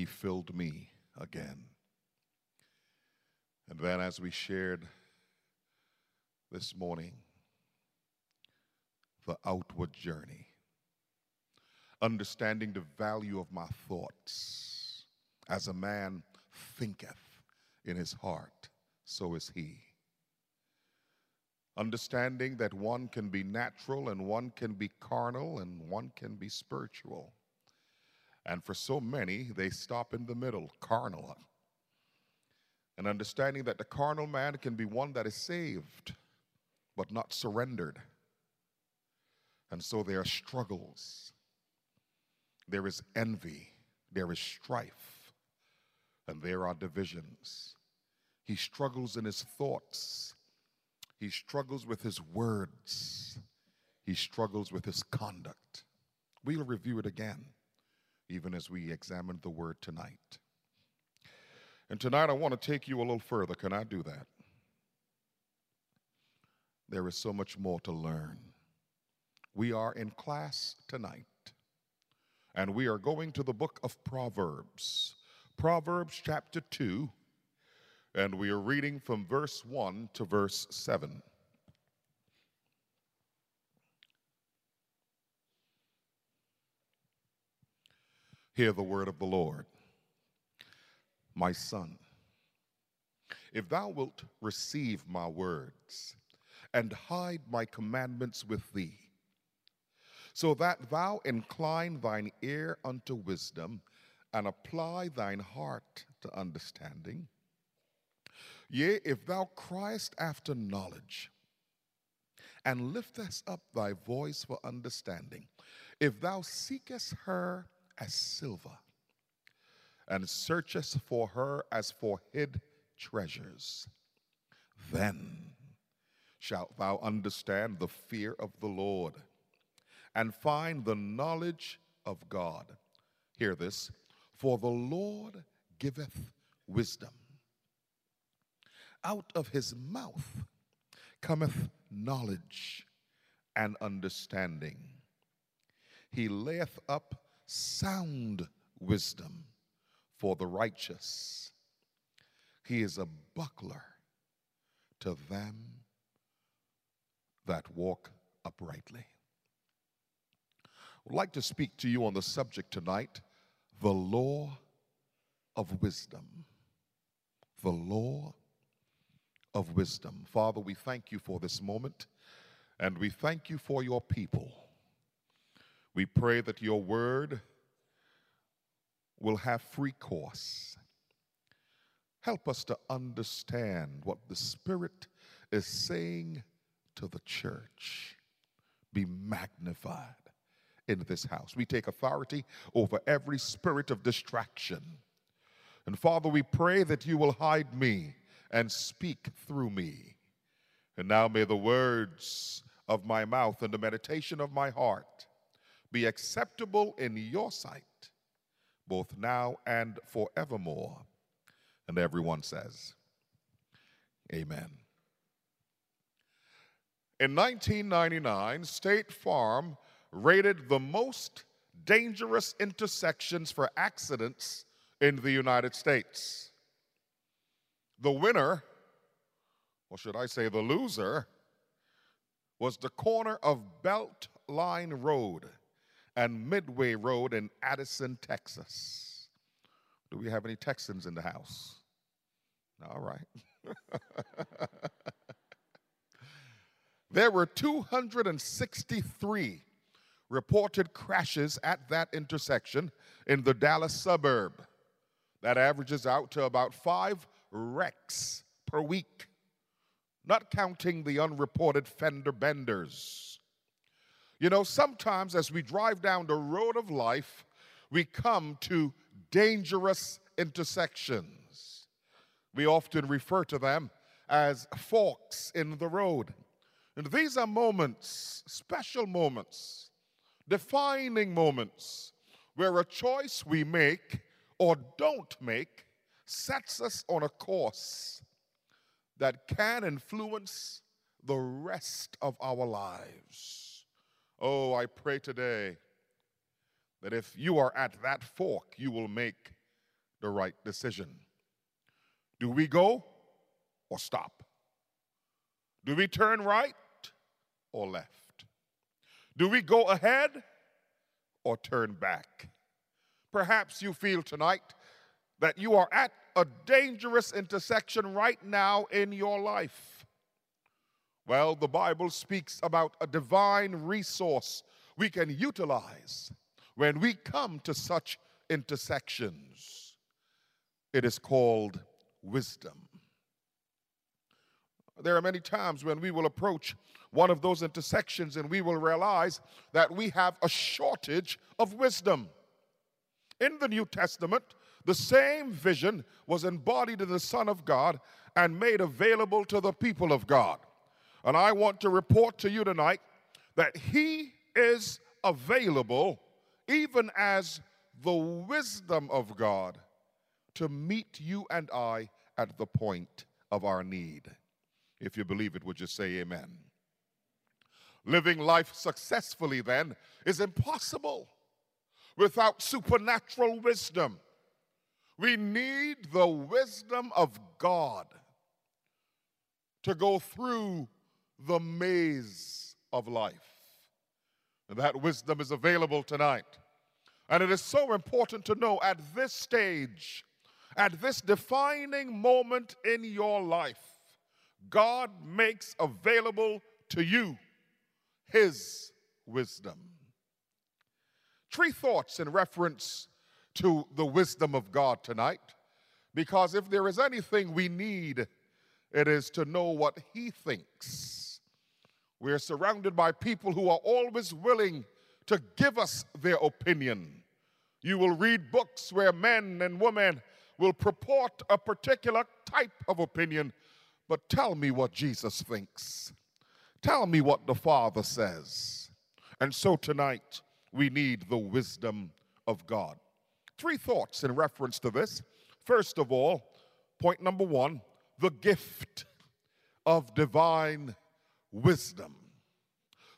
he filled me again. And then, as we shared this morning, the outward journey, understanding the value of my thoughts. As a man thinketh in his heart, so is he. Understanding that one can be natural and one can be carnal and one can be spiritual. And for so many, they stop in the middle, carnal. And understanding that the carnal man can be one that is saved, but not surrendered. And so there are struggles, there is envy, there is strife, and there are divisions. He struggles in his thoughts, he struggles with his words, he struggles with his conduct. We'll review it again even as we examine the word tonight. And tonight I want to take you a little further. Can I do that? There is so much more to learn. We are in class tonight, and we are going to the book of Proverbs, Proverbs chapter 2, and we are reading from verse 1 to verse 7. Hear the word of the Lord. My son, if thou wilt receive my words and hide my commandments with thee, so that thou incline thine ear unto wisdom and apply thine heart to understanding. Yea, if thou criest after knowledge and liftest up thy voice for understanding, if thou seekest her as silver, and searchest for her as for hid treasures. Then shalt thou understand the fear of the Lord and find the knowledge of God. Hear this for the Lord giveth wisdom. Out of his mouth cometh knowledge and understanding. He layeth up sound wisdom for the righteous. He is a buckler to them that walk uprightly. I'd like to speak to you on the subject tonight the law of wisdom. The law of wisdom. Father, we thank you for this moment and we thank you for your people. We pray that your word will have free course. Help us to understand what the Spirit is saying to the church. Be magnified in this house. We take authority over every spirit of distraction. And Father, we pray that you will hide me and speak through me. And now may the words of my mouth and the meditation of my heart be acceptable in your sight, both now and forevermore. And everyone says, Amen. In 1999, State Farm rated the most dangerous intersections for accidents in the United States. The winner, or should I say the loser, was the corner of Beltline Road and Midway Road in Addison, Texas. Do we have any Texans in the house? All right. there were 263 reported crashes at that intersection in the Dallas suburb. That averages out to about five wrecks per week, not counting the unreported fender benders. You know, sometimes as we drive down the road of life, we come to dangerous intersections. We often refer to them as forks in the road. And these are moments, special moments, defining moments, where a choice we make or don't make sets us on a course that can influence the rest of our lives. Oh, I pray today that if you are at that fork, you will make the right decision. Do we go or stop? Do we turn right or left? Do we go ahead or turn back? Perhaps you feel tonight that you are at a dangerous intersection right now in your life. Well, the Bible speaks about a divine resource we can utilize when we come to such intersections. It is called wisdom. There are many times when we will approach one of those intersections and we will realize that we have a shortage of wisdom. In the New Testament, the same vision was embodied in the Son of God and made available to the people of God. And I want to report to you tonight that He is available, even as the wisdom of God, to meet you and I at the point of our need. If you believe it, would you say amen? Living life successfully, then, is impossible without supernatural wisdom. We need the wisdom of God to go through the maze of life. And that wisdom is available tonight. And it is so important to know at this stage, at this defining moment in your life, God makes available to you His wisdom. Three thoughts in reference to the wisdom of God tonight, because if there is anything we need, it is to know what He thinks. We're surrounded by people who are always willing to give us their opinion. You will read books where men and women will purport a particular type of opinion but tell me what Jesus thinks. Tell me what the Father says. And so tonight, we need the wisdom of God. Three thoughts in reference to this. First of all, point number one the gift of divine wisdom.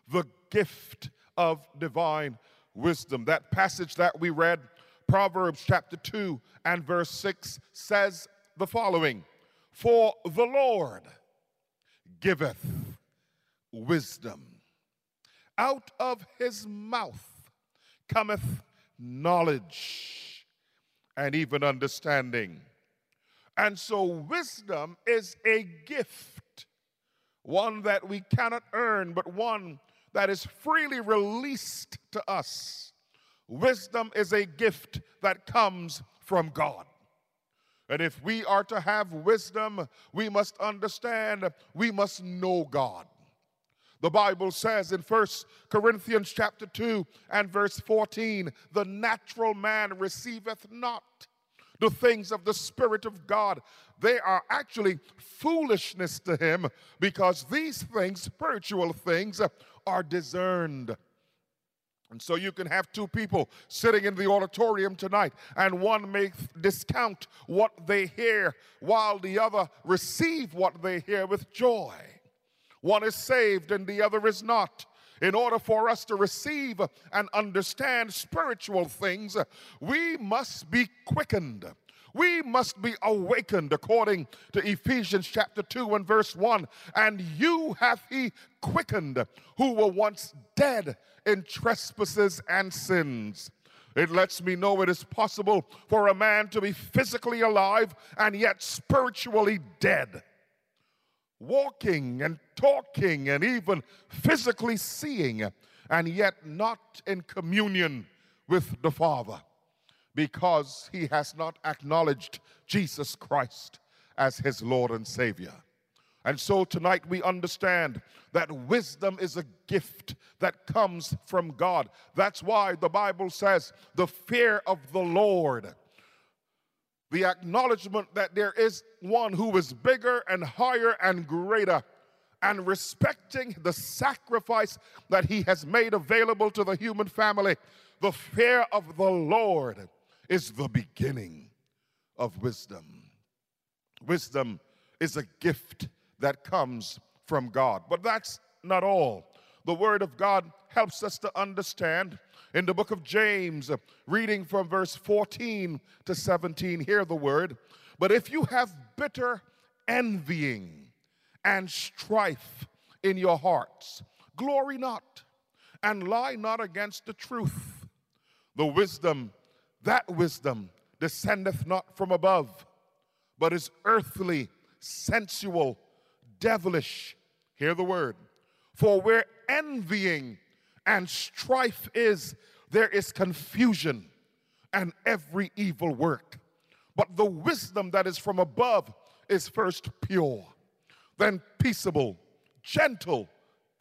The gift of divine wisdom. That passage that we read, Proverbs chapter 2 and verse 6, says the following for the Lord giveth wisdom. Out of his mouth cometh knowledge and even understanding. And so, wisdom is a gift, one that we cannot earn, but one that is freely released to us. Wisdom is a gift that comes from God. And if we are to have wisdom, we must understand, we must know God. The Bible says in 1 Corinthians chapter 2 and verse 14, the natural man receiveth not the things of the Spirit of God. They are actually foolishness to him because these things, spiritual things, are discerned and so you can have two people sitting in the auditorium tonight, and one may discount what they hear while the other receive what they hear with joy. One is saved and the other is not. In order for us to receive and understand spiritual things, we must be quickened. We must be awakened according to Ephesians chapter 2 and verse 1. And you hath he quickened who were once dead in trespasses and sins. It lets me know it is possible for a man to be physically alive and yet spiritually dead. Walking and talking and even physically seeing, and yet not in communion with the Father because he has not acknowledged Jesus Christ as his Lord and Savior. And so tonight we understand that wisdom is a gift that comes from God. That's why the Bible says the fear of the Lord, the acknowledgement that there is one who is bigger and higher and greater, and respecting the sacrifice that he has made available to the human family. The fear of the Lord is the beginning of wisdom. Wisdom is a gift that comes from God. But that's not all. The Word of God helps us to understand. In the book of James, uh, reading from verse 14 to 17, hear the word. But if you have bitter envying and strife in your hearts, glory not and lie not against the truth. The wisdom, that wisdom, descendeth not from above, but is earthly, sensual, devilish. Hear the word. For where envying and strife is, there is confusion and every evil work. But the wisdom that is from above is first pure, then peaceable, gentle,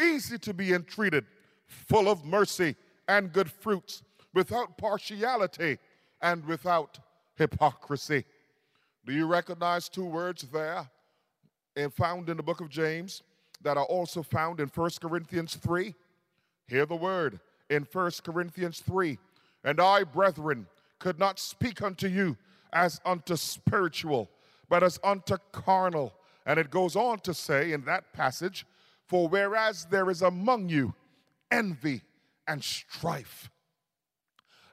easy to be entreated, full of mercy and good fruits, without partiality and without hypocrisy. Do you recognize two words there and found in the book of James that are also found in 1 Corinthians 3? Hear the word in 1 Corinthians 3. And I, brethren, could not speak unto you as unto spiritual, but as unto carnal. And it goes on to say in that passage, For whereas there is among you envy and strife.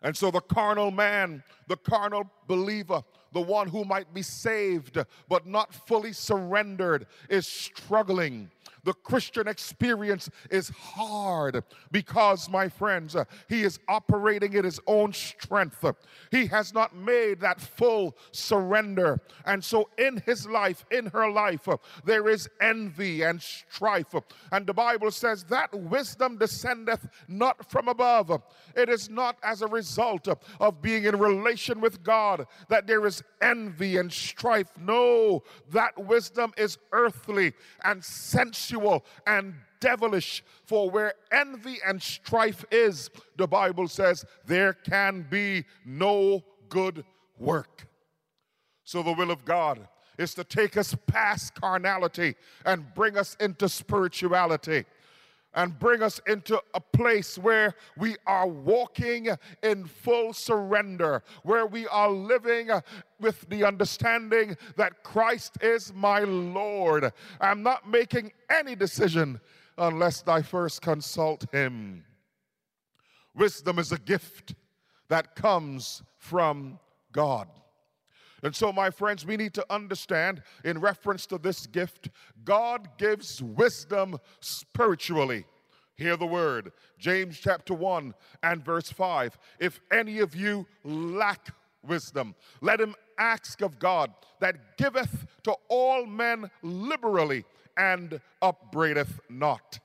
And so the carnal man, the carnal believer, the one who might be saved but not fully surrendered, is struggling the Christian experience is hard because, my friends, uh, he is operating in his own strength. He has not made that full surrender. And so, in his life, in her life, uh, there is envy and strife. And the Bible says that wisdom descendeth not from above. It is not as a result of being in relation with God that there is envy and strife. No, that wisdom is earthly and sensual sensual and devilish. For where envy and strife is, the Bible says, there can be no good work. So the will of God is to take us past carnality and bring us into spirituality and bring us into a place where we are walking in full surrender, where we are living with the understanding that Christ is my Lord. I'm not making any decision unless I first consult Him. Wisdom is a gift that comes from God. And so, my friends, we need to understand in reference to this gift, God gives wisdom spiritually. Hear the word. James chapter 1 and verse 5. If any of you lack wisdom, let him ask of God that giveth to all men liberally and upbraideth not.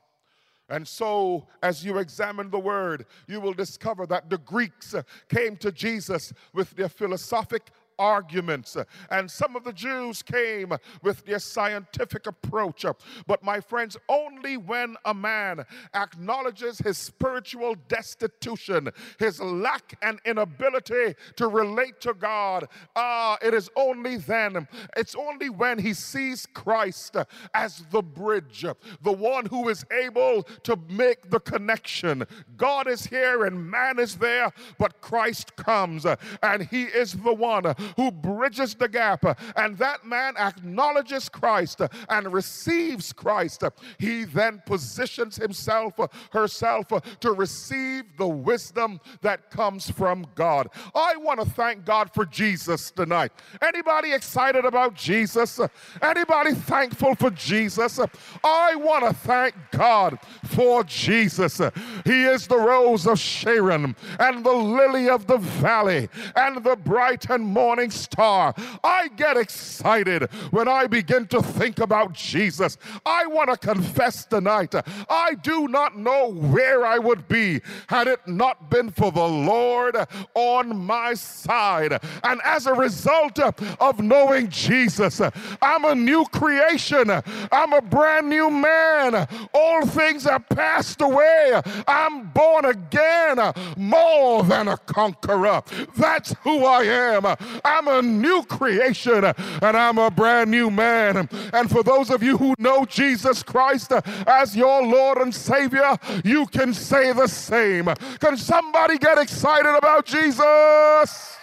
And so, as you examine the word, you will discover that the Greeks came to Jesus with their philosophic arguments. And some of the Jews came with their scientific approach. But my friends, only when a man acknowledges his spiritual destitution, his lack and inability to relate to God, ah, it is only then, it's only when he sees Christ as the bridge, the one who is able to make the connection. God is here and man is there, but Christ comes and he is the one who bridges the gap, and that man acknowledges Christ and receives Christ, he then positions himself, herself to receive the wisdom that comes from God. I want to thank God for Jesus tonight. Anybody excited about Jesus? Anybody thankful for Jesus? I want to thank God for Jesus. He is the rose of Sharon and the lily of the valley and the bright and morning morning star. I get excited when I begin to think about Jesus. I want to confess tonight, I do not know where I would be had it not been for the Lord on my side. And as a result of knowing Jesus, I'm a new creation. I'm a brand new man. All things have passed away. I'm born again, more than a conqueror. That's who I am. I'm a new creation and I'm a brand new man. And for those of you who know Jesus Christ as your Lord and Savior, you can say the same. Can somebody get excited about Jesus?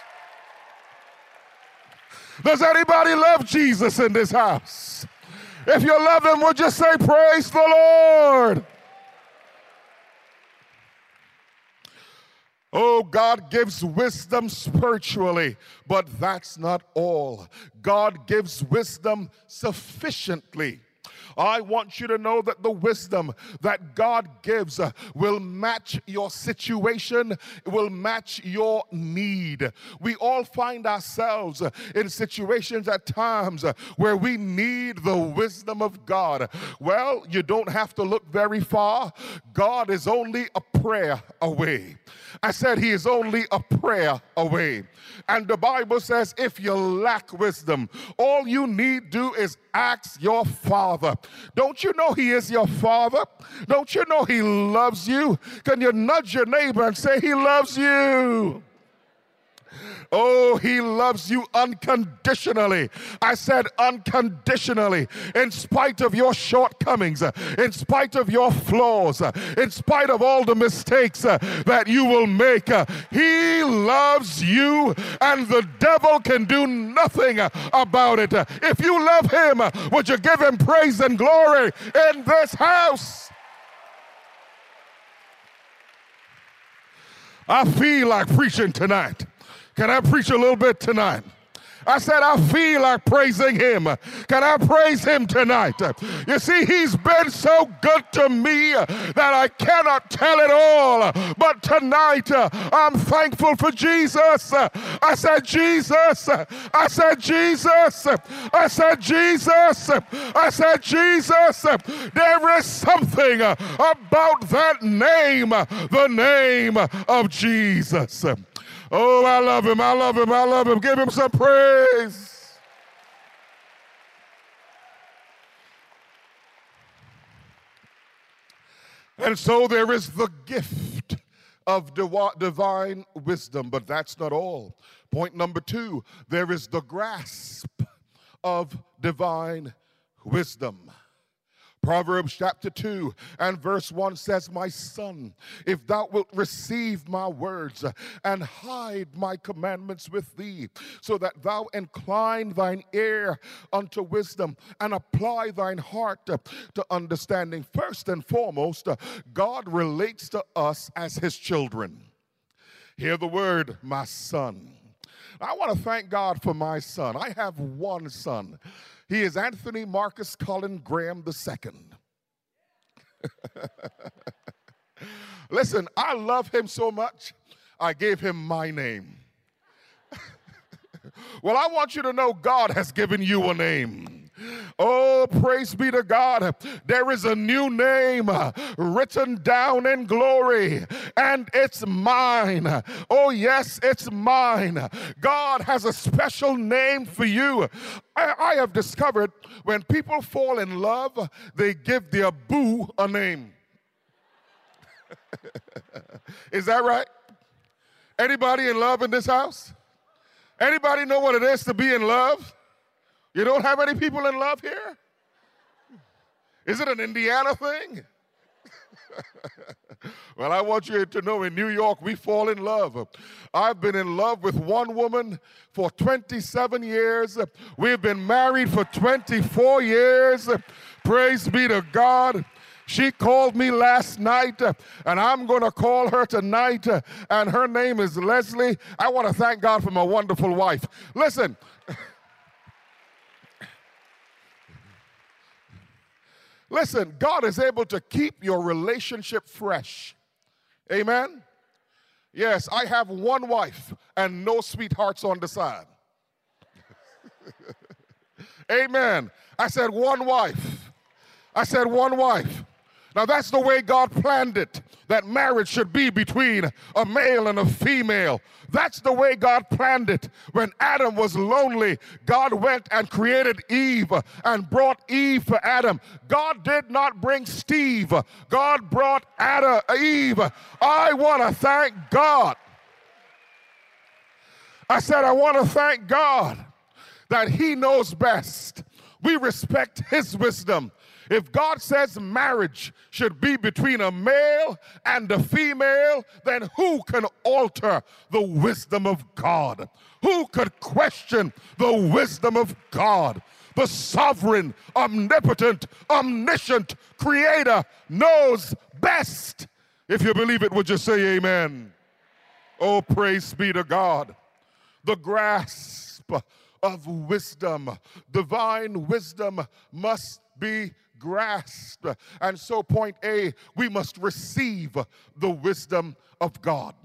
Does anybody love Jesus in this house? If you love him, would you say, Praise the Lord? Oh, God gives wisdom spiritually, but that's not all. God gives wisdom sufficiently. I want you to know that the wisdom that God gives uh, will match your situation, will match your need. We all find ourselves uh, in situations at times uh, where we need the wisdom of God. Well, you don't have to look very far. God is only a prayer away. I said he is only a prayer away. And the Bible says if you lack wisdom, all you need do is ask your father. Don't you know he is your father? Don't you know he loves you? Can you nudge your neighbor and say he loves you? Oh, he loves you unconditionally. I said unconditionally, in spite of your shortcomings, in spite of your flaws, in spite of all the mistakes uh, that you will make. Uh, he loves you, and the devil can do nothing uh, about it. If you love him, would you give him praise and glory in this house? I feel like preaching tonight. Can I preach a little bit tonight? I said, I feel like praising him. Can I praise him tonight? You see, he's been so good to me that I cannot tell it all. But tonight, uh, I'm thankful for Jesus. I said, Jesus. I said, Jesus. I said, Jesus. I said, Jesus. There is something about that name, the name of Jesus. Oh, I love him. I love him. I love him. Give him some praise. And so there is the gift of divine wisdom, but that's not all. Point number two there is the grasp of divine wisdom. Proverbs chapter 2 and verse 1 says, My son, if thou wilt receive my words and hide my commandments with thee, so that thou incline thine ear unto wisdom and apply thine heart to understanding. First and foremost, God relates to us as his children. Hear the word, my son. I want to thank God for my son. I have one son. He is Anthony Marcus Cullen Graham II. Listen, I love him so much, I gave him my name. well, I want you to know God has given you a name. Oh, praise be to God. There is a new name uh, written down in glory, and it's mine. Oh, yes, it's mine. God has a special name for you. I, I have discovered when people fall in love, they give their boo a name. is that right? Anybody in love in this house? Anybody know what it is to be in love? You don't have any people in love here? Is it an Indiana thing? well, I want you to know in New York, we fall in love. I've been in love with one woman for 27 years. We've been married for 24 years. Praise be to God. She called me last night, and I'm going to call her tonight, and her name is Leslie. I want to thank God for my wonderful wife. Listen, Listen, God is able to keep your relationship fresh. Amen? Yes, I have one wife and no sweethearts on the side. Amen. I said one wife. I said one wife. Now, that's the way God planned it that marriage should be between a male and a female. That's the way God planned it. When Adam was lonely, God went and created Eve and brought Eve for Adam. God did not bring Steve, God brought Adam, Eve. I want to thank God. I said, I want to thank God that He knows best. We respect His wisdom. If God says marriage should be between a male and a female, then who can alter the wisdom of God? Who could question the wisdom of God? The sovereign, omnipotent, omniscient creator knows best. If you believe it, would you say amen? Oh, praise be to God. The grasp of wisdom, divine wisdom must be grasped. And so, point A, we must receive the wisdom of God.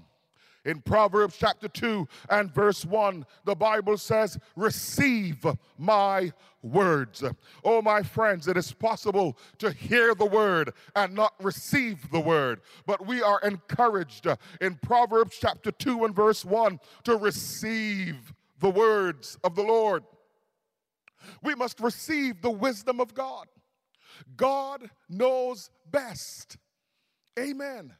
In Proverbs chapter 2 and verse 1, the Bible says, Receive my words. Oh, my friends, it is possible to hear the word and not receive the word, but we are encouraged in Proverbs chapter 2 and verse 1 to receive the words of the Lord. We must receive the wisdom of God. God knows best. Amen.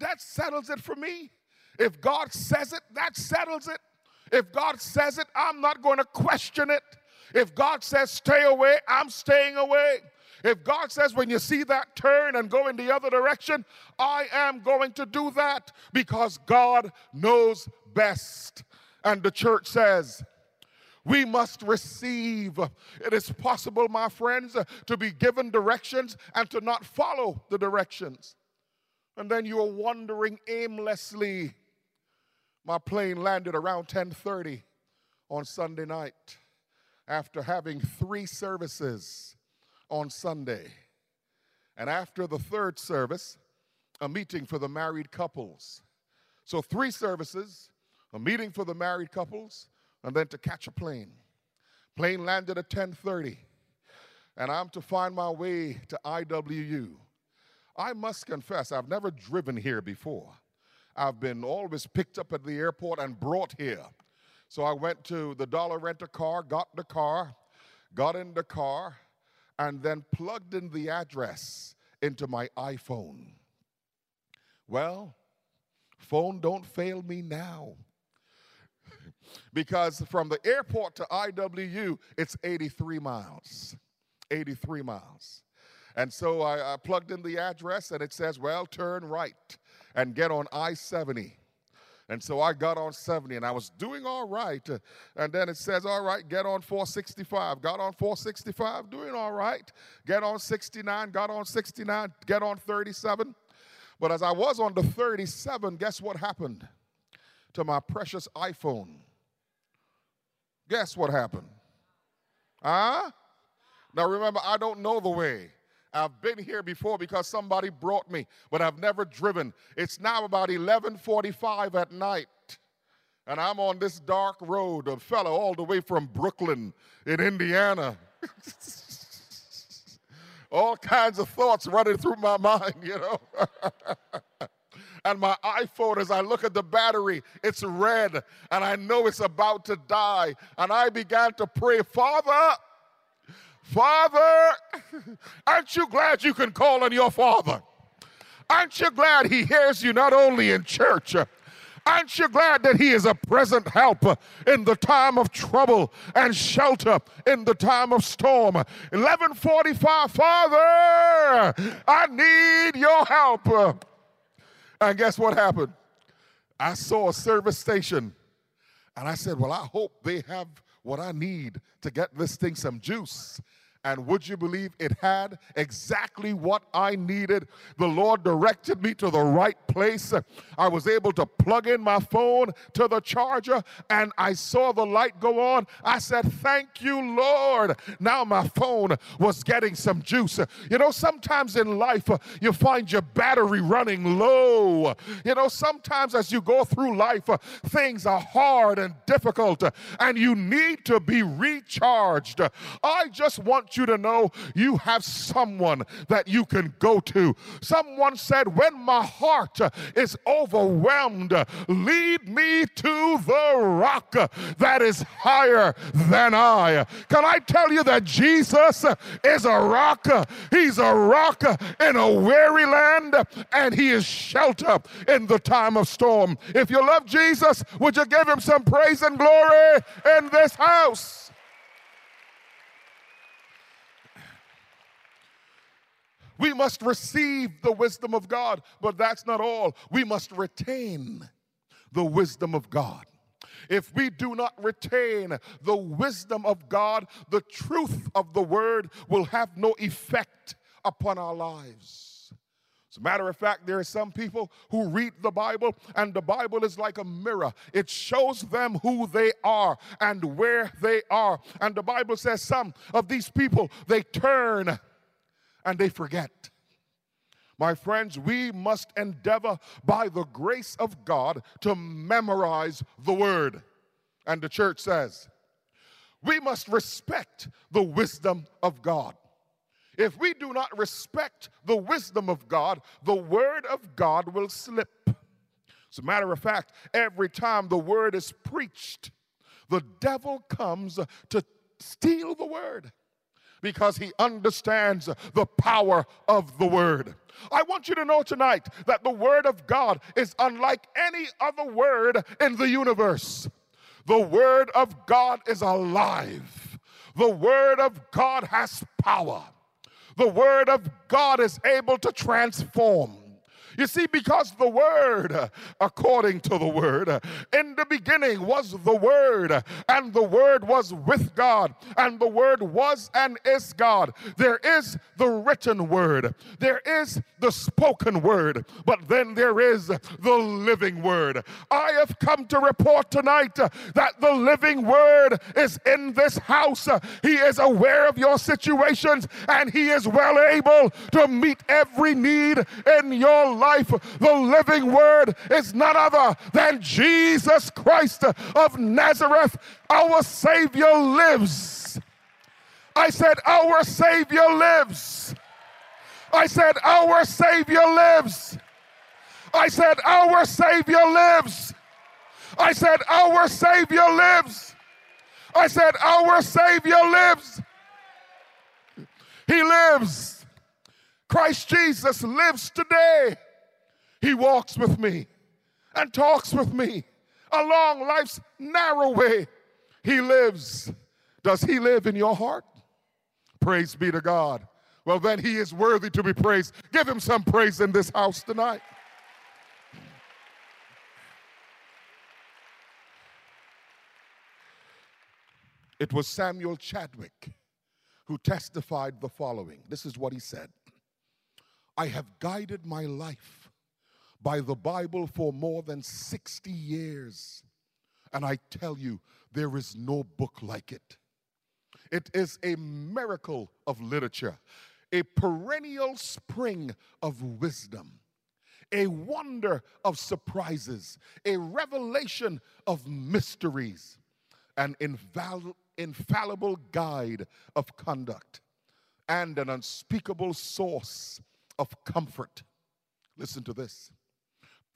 That settles it for me. If God says it, that settles it. If God says it, I'm not going to question it. If God says stay away, I'm staying away. If God says when you see that turn and go in the other direction, I am going to do that because God knows best. And the church says, we must receive. It is possible, my friends, uh, to be given directions and to not follow the directions. And then you are wandering aimlessly. My plane landed around 10:30 on Sunday night after having three services on Sunday. And after the third service, a meeting for the married couples. So three services, a meeting for the married couples, and then to catch a plane. Plane landed at 10:30, and I'm to find my way to IWU. I must confess, I've never driven here before. I've been always picked up at the airport and brought here. So I went to the dollar rent a car, got the car, got in the car, and then plugged in the address into my iPhone. Well, phone don't fail me now because from the airport to IWU, it's 83 miles. 83 miles. And so I, I, plugged in the address and it says, well, turn right and get on I 70. And so I got on 70 and I was doing all right. And then it says, all right, get on 465. Got on 465, doing all right. Get on 69, got on 69, get on 37. But as I was on the 37, guess what happened to my precious iPhone? Guess what happened? Huh? Now remember, I don't know the way. I've been here before because somebody brought me, but I've never driven. It's now about 11:45 at night. And I'm on this dark road, a fellow all the way from Brooklyn in Indiana. all kinds of thoughts running through my mind, you know. and my iPhone, as I look at the battery, it's red, and I know it's about to die. And I began to pray, Father, Father, aren't you glad you can call on your Father? Aren't you glad He hears you not only in church? Aren't you glad that He is a present help in the time of trouble and shelter in the time of storm? 1145, Father, I need your help. And guess what happened? I saw a service station and I said, Well, I hope they have what I need to get this thing some juice. And would you believe it had exactly what I needed? The Lord directed me to the right place. I was able to plug in my phone to the charger and I saw the light go on. I said, Thank you, Lord. Now my phone was getting some juice. You know, sometimes in life uh, you find your battery running low. You know, sometimes as you go through life, uh, things are hard and difficult uh, and you need to be recharged. I just want want you to know you have someone that you can go to. Someone said, When my heart is overwhelmed, lead me to the rock that is higher than I. Can I tell you that Jesus is a rock? He's a rock in a weary land, and He is shelter in the time of storm. If you love Jesus, would you give Him some praise and glory in this house? We must receive the wisdom of God, but that's not all. We must retain the wisdom of God. If we do not retain the wisdom of God, the truth of the word will have no effect upon our lives. As a matter of fact, there are some people who read the Bible, and the Bible is like a mirror. It shows them who they are and where they are. And the Bible says some of these people, they turn and they forget. My friends, we must endeavor by the grace of God to memorize the word. And the church says, we must respect the wisdom of God. If we do not respect the wisdom of God, the word of God will slip. As a matter of fact, every time the word is preached, the devil comes to steal the word because he understands the power of the word. I want you to know tonight that the word of God is unlike any other word in the universe. The word of God is alive. The word of God has power. The Word of God is able to transform. You see, because the Word, according to the Word, in the beginning was the Word, and the Word was with God, and the Word was and is God. There is the written Word, there is the spoken Word, but then there is the living Word. I have come to report tonight that the living Word is in this house. He is aware of your situations, and He is well able to meet every need in your life. The living word is none other than Jesus Christ of Nazareth. Our Savior lives. I said, Our Savior lives. I said, Our Savior lives. I said, Our Savior lives. I said, Our Savior lives. I said, Our Savior lives. He lives. Christ Jesus lives today. He walks with me and talks with me along life's narrow way. He lives. Does He live in your heart? Praise be to God. Well, then He is worthy to be praised. Give Him some praise in this house tonight. It was Samuel Chadwick who testified the following. This is what he said I have guided my life by the Bible for more than 60 years. And I tell you, there is no book like it. It is a miracle of literature, a perennial spring of wisdom, a wonder of surprises, a revelation of mysteries, an inval- infallible guide of conduct, and an unspeakable source of comfort. Listen to this.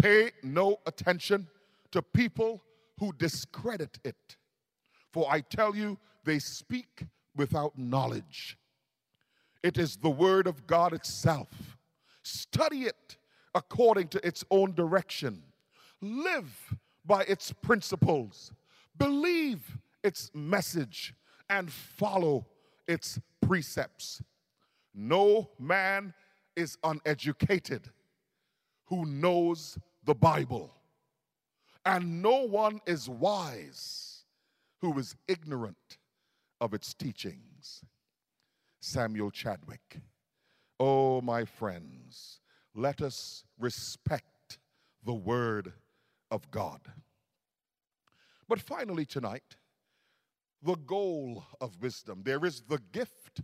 Pay no attention to people who discredit it, for I tell you, they speak without knowledge. It is the Word of God itself. Study it according to its own direction. Live by its principles. Believe its message and follow its precepts. No man is uneducated who knows the Bible, and no one is wise who is ignorant of its teachings. Samuel Chadwick. Oh, my friends, let us respect the Word of God. But finally, tonight, the goal of wisdom. There is the gift,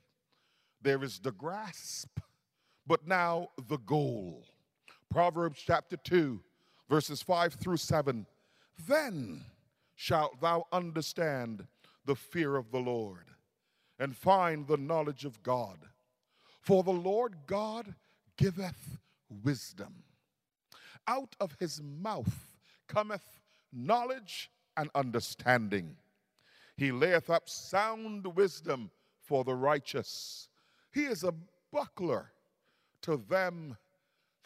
there is the grasp, but now the goal. Proverbs chapter 2, verses 5 through 7. Then shalt thou understand the fear of the Lord and find the knowledge of God. For the Lord God giveth wisdom. Out of his mouth cometh knowledge and understanding. He layeth up sound wisdom for the righteous. He is a buckler to them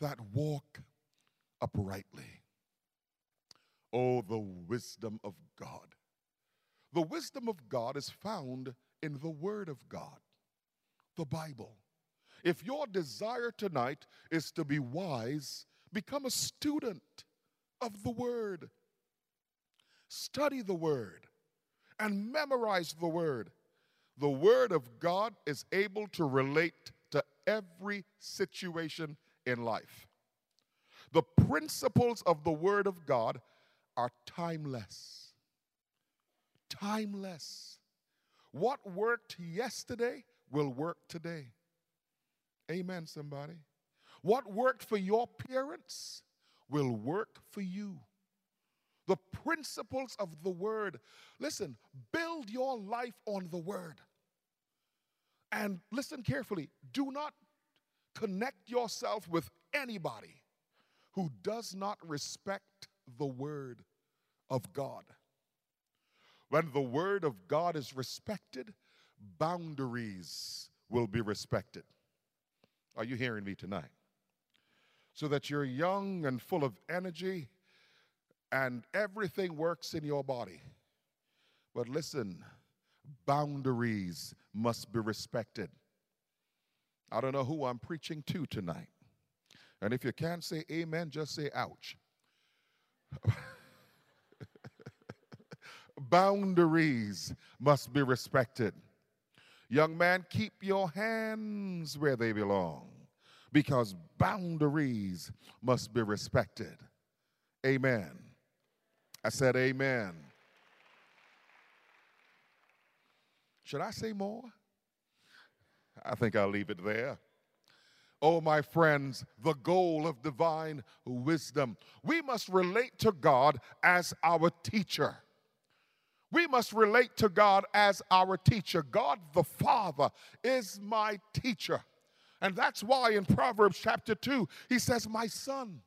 that walk uprightly. Oh, the wisdom of God. The wisdom of God is found in the Word of God, the Bible. If your desire tonight is to be wise, become a student of the Word. Study the Word and memorize the Word. The Word of God is able to relate to every situation in life. The principles of the Word of God are timeless. Timeless. What worked yesterday will work today. Amen, somebody. What worked for your parents will work for you. The principles of the Word. Listen, build your life on the Word. And listen carefully do not connect yourself with anybody who does not respect the Word of God. When the Word of God is respected, boundaries will be respected. Are you hearing me tonight? So that you're young and full of energy and everything works in your body. But listen, boundaries must be respected. I don't know who I'm preaching to tonight. And if you can't say amen, just say ouch. Boundaries must be respected. Young man, keep your hands where they belong because boundaries must be respected. Amen. I said, Amen. Should I say more? I think I'll leave it there. Oh, my friends, the goal of divine wisdom. We must relate to God as our teacher. We must relate to God as our teacher. God the Father is my teacher. And that's why in Proverbs chapter 2, he says, My son.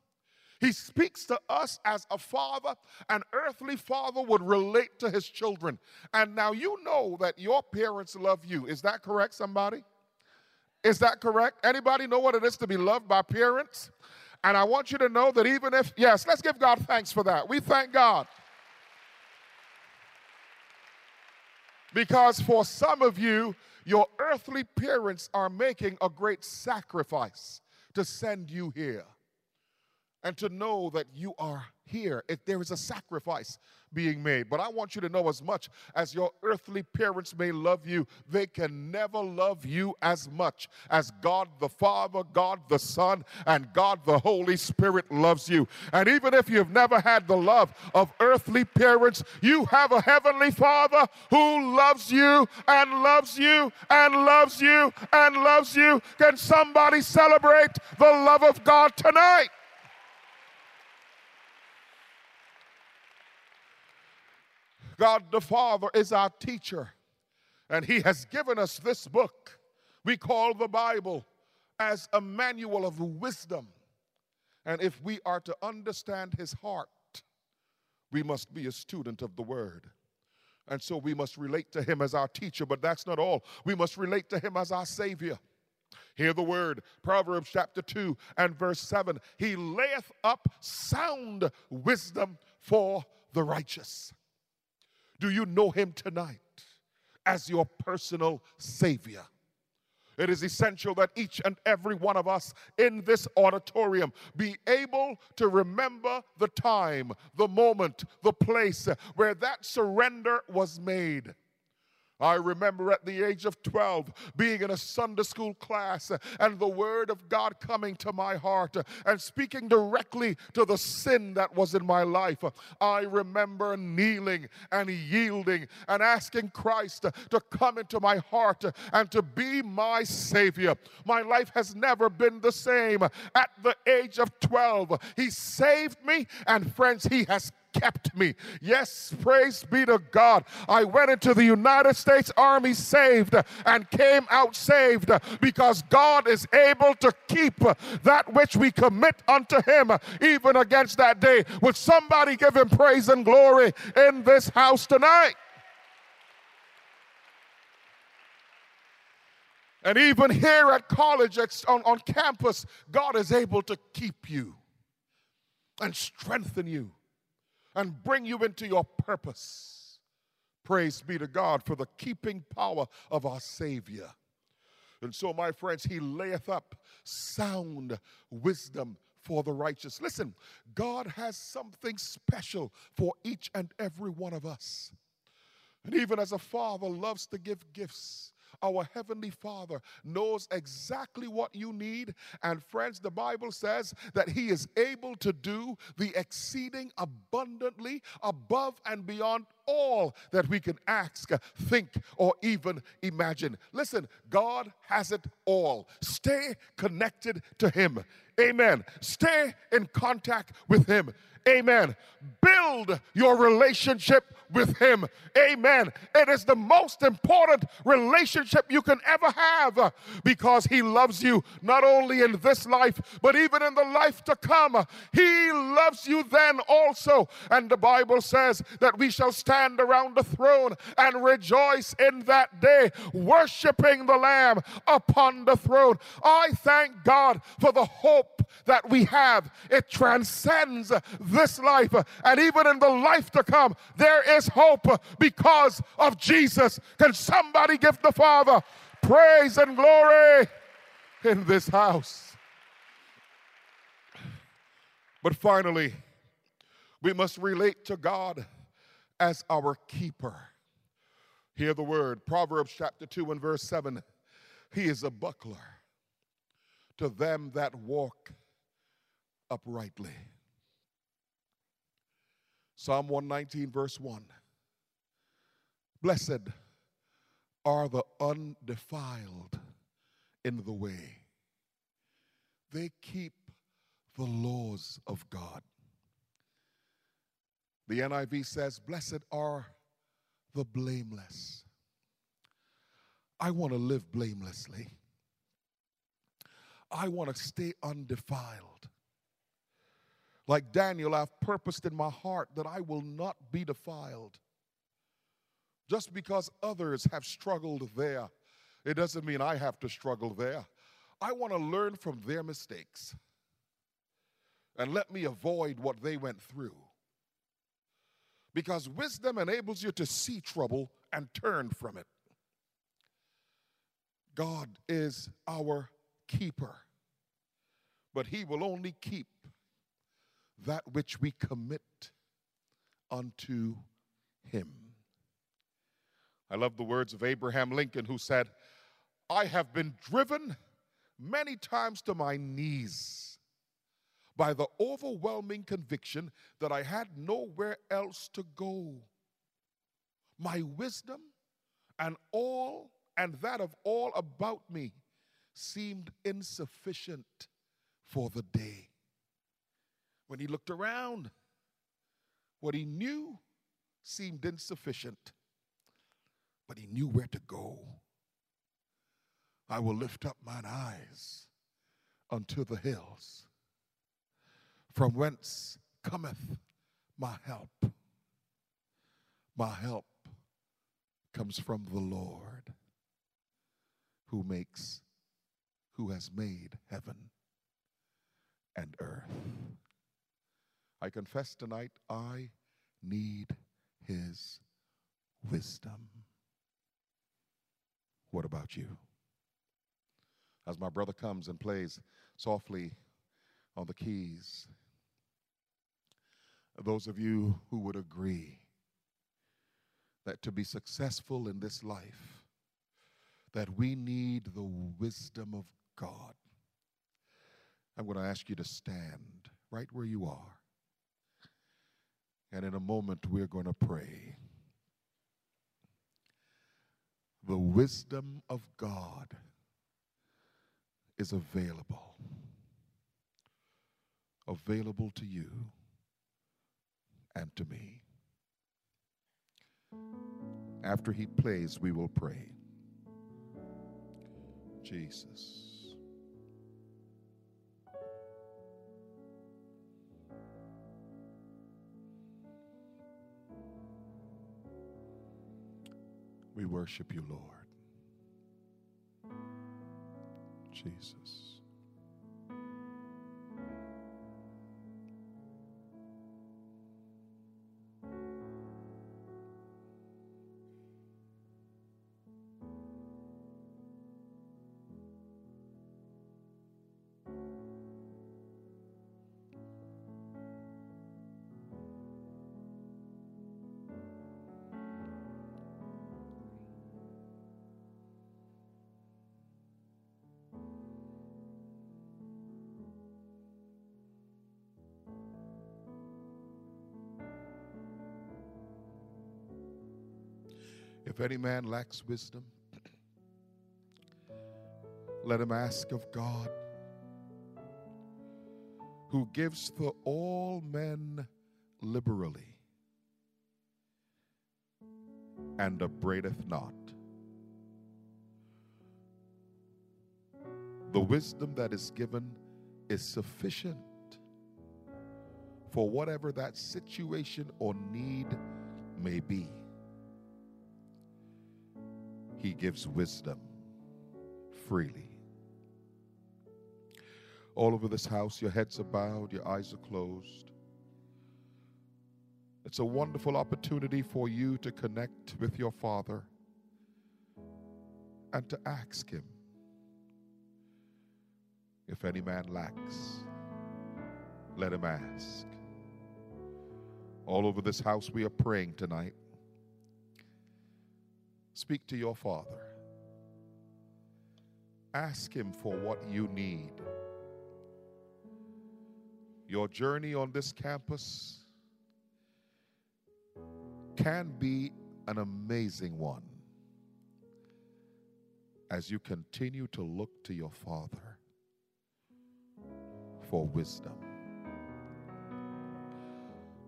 He speaks to us as a father, an earthly father would relate to his children. And now you know that your parents love you. Is that correct, somebody? Is that correct? Anybody know what it is to be loved by parents? And I want you to know that even if, yes, let's give God thanks for that. We thank God. Because for some of you, your earthly parents are making a great sacrifice to send you here and to know that you are here. If there is a sacrifice being made. But I want you to know as much as your earthly parents may love you, they can never love you as much as God the Father, God the Son, and God the Holy Spirit loves you. And even if you've never had the love of earthly parents, you have a heavenly Father who loves you and loves you and loves you and loves you. Can somebody celebrate the love of God tonight? God the Father is our teacher, and He has given us this book we call the Bible as a manual of wisdom. And if we are to understand His heart, we must be a student of the Word. And so we must relate to Him as our teacher, but that's not all. We must relate to Him as our Savior. Hear the word, Proverbs chapter 2 and verse 7. He layeth up sound wisdom for the righteous. Do you know him tonight as your personal Savior? It is essential that each and every one of us in this auditorium be able to remember the time, the moment, the place where that surrender was made. I remember at the age of 12 being in a Sunday school class and the Word of God coming to my heart and speaking directly to the sin that was in my life. I remember kneeling and yielding and asking Christ to come into my heart and to be my Savior. My life has never been the same. At the age of 12, He saved me, and friends, He has kept me. Yes, praise be to God. I went into the United States Army saved and came out saved because God is able to keep that which we commit unto Him even against that day. Would somebody give Him praise and glory in this house tonight? And even here at college, on, on campus, God is able to keep you and strengthen you and bring you into your purpose. Praise be to God for the keeping power of our Savior. And so, my friends, He layeth up sound wisdom for the righteous. Listen, God has something special for each and every one of us. And even as a father loves to give gifts, Our Heavenly Father knows exactly what you need. And friends, the Bible says that He is able to do the exceeding abundantly above and beyond all that we can ask, think, or even imagine. Listen, God has it all. Stay connected to Him. Amen. Stay in contact with Him. Amen. Build your relationship with Him. Amen. It is the most important relationship you can ever have because He loves you not only in this life, but even in the life to come. He loves you then also. And the Bible says that we shall stand around the throne and rejoice in that day, worshiping the Lamb upon the throne. I thank God for the hope that we have. It transcends this life, and even in the life to come, there is hope because of Jesus. Can somebody give the Father praise and glory in this house? But finally, we must relate to God as our keeper. Hear the word Proverbs chapter 2 and verse 7 He is a buckler to them that walk uprightly. Psalm 119, verse 1. Blessed are the undefiled in the way, they keep the laws of God. The NIV says, Blessed are the blameless. I want to live blamelessly. I want to stay undefiled. Like Daniel, I've purposed in my heart that I will not be defiled. Just because others have struggled there, it doesn't mean I have to struggle there. I want to learn from their mistakes and let me avoid what they went through. Because wisdom enables you to see trouble and turn from it. God is our keeper, but He will only keep that which we commit unto him. I love the words of Abraham Lincoln, who said, I have been driven many times to my knees by the overwhelming conviction that I had nowhere else to go. My wisdom and all and that of all about me seemed insufficient for the day. When he looked around, what he knew seemed insufficient, but he knew where to go. I will lift up mine eyes unto the hills, from whence cometh my help. My help comes from the Lord who makes, who has made heaven and earth. I confess tonight I need his wisdom. What about you? As my brother comes and plays softly on the keys, those of you who would agree that to be successful in this life, that we need the wisdom of God. I'm going to ask you to stand right where you are. And in a moment, we're going to pray. The wisdom of God is available, available to you and to me. After he plays, we will pray. Jesus. We worship you, Lord. Jesus. If any man lacks wisdom, let him ask of God, who gives to all men liberally and upbraideth not. The wisdom that is given is sufficient for whatever that situation or need may be. He gives wisdom freely. All over this house, your heads are bowed, your eyes are closed. It's a wonderful opportunity for you to connect with your Father and to ask Him if any man lacks, let him ask. All over this house, we are praying tonight. Speak to your Father. Ask Him for what you need. Your journey on this campus can be an amazing one as you continue to look to your Father for wisdom.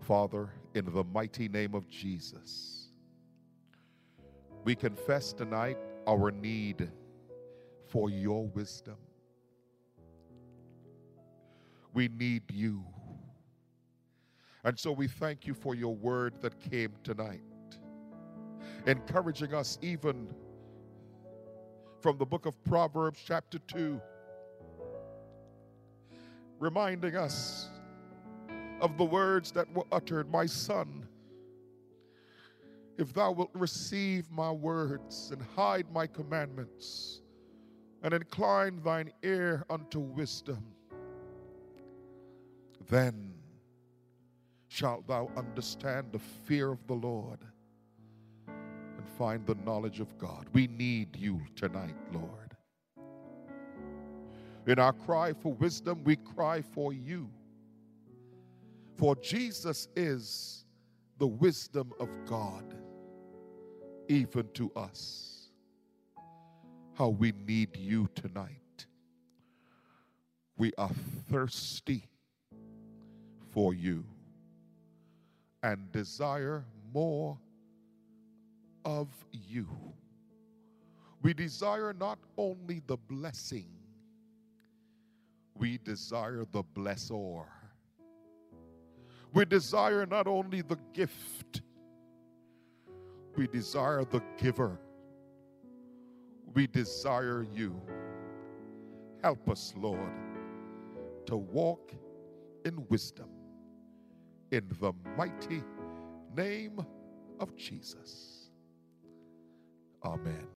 Father, in the mighty name of Jesus, we confess tonight our need for your wisdom. We need you. And so we thank you for your word that came tonight, encouraging us even from the book of Proverbs, chapter 2, reminding us of the words that were uttered My son, if thou wilt receive my words and hide my commandments and incline thine ear unto wisdom, then shalt thou understand the fear of the Lord and find the knowledge of God. We need you tonight, Lord. In our cry for wisdom, we cry for you. For Jesus is the wisdom of God even to us. How we need you tonight. We are thirsty for you and desire more of you. We desire not only the blessing, we desire the blessor. We desire not only the gift, we desire the giver. We desire you. Help us, Lord, to walk in wisdom in the mighty name of Jesus. Amen.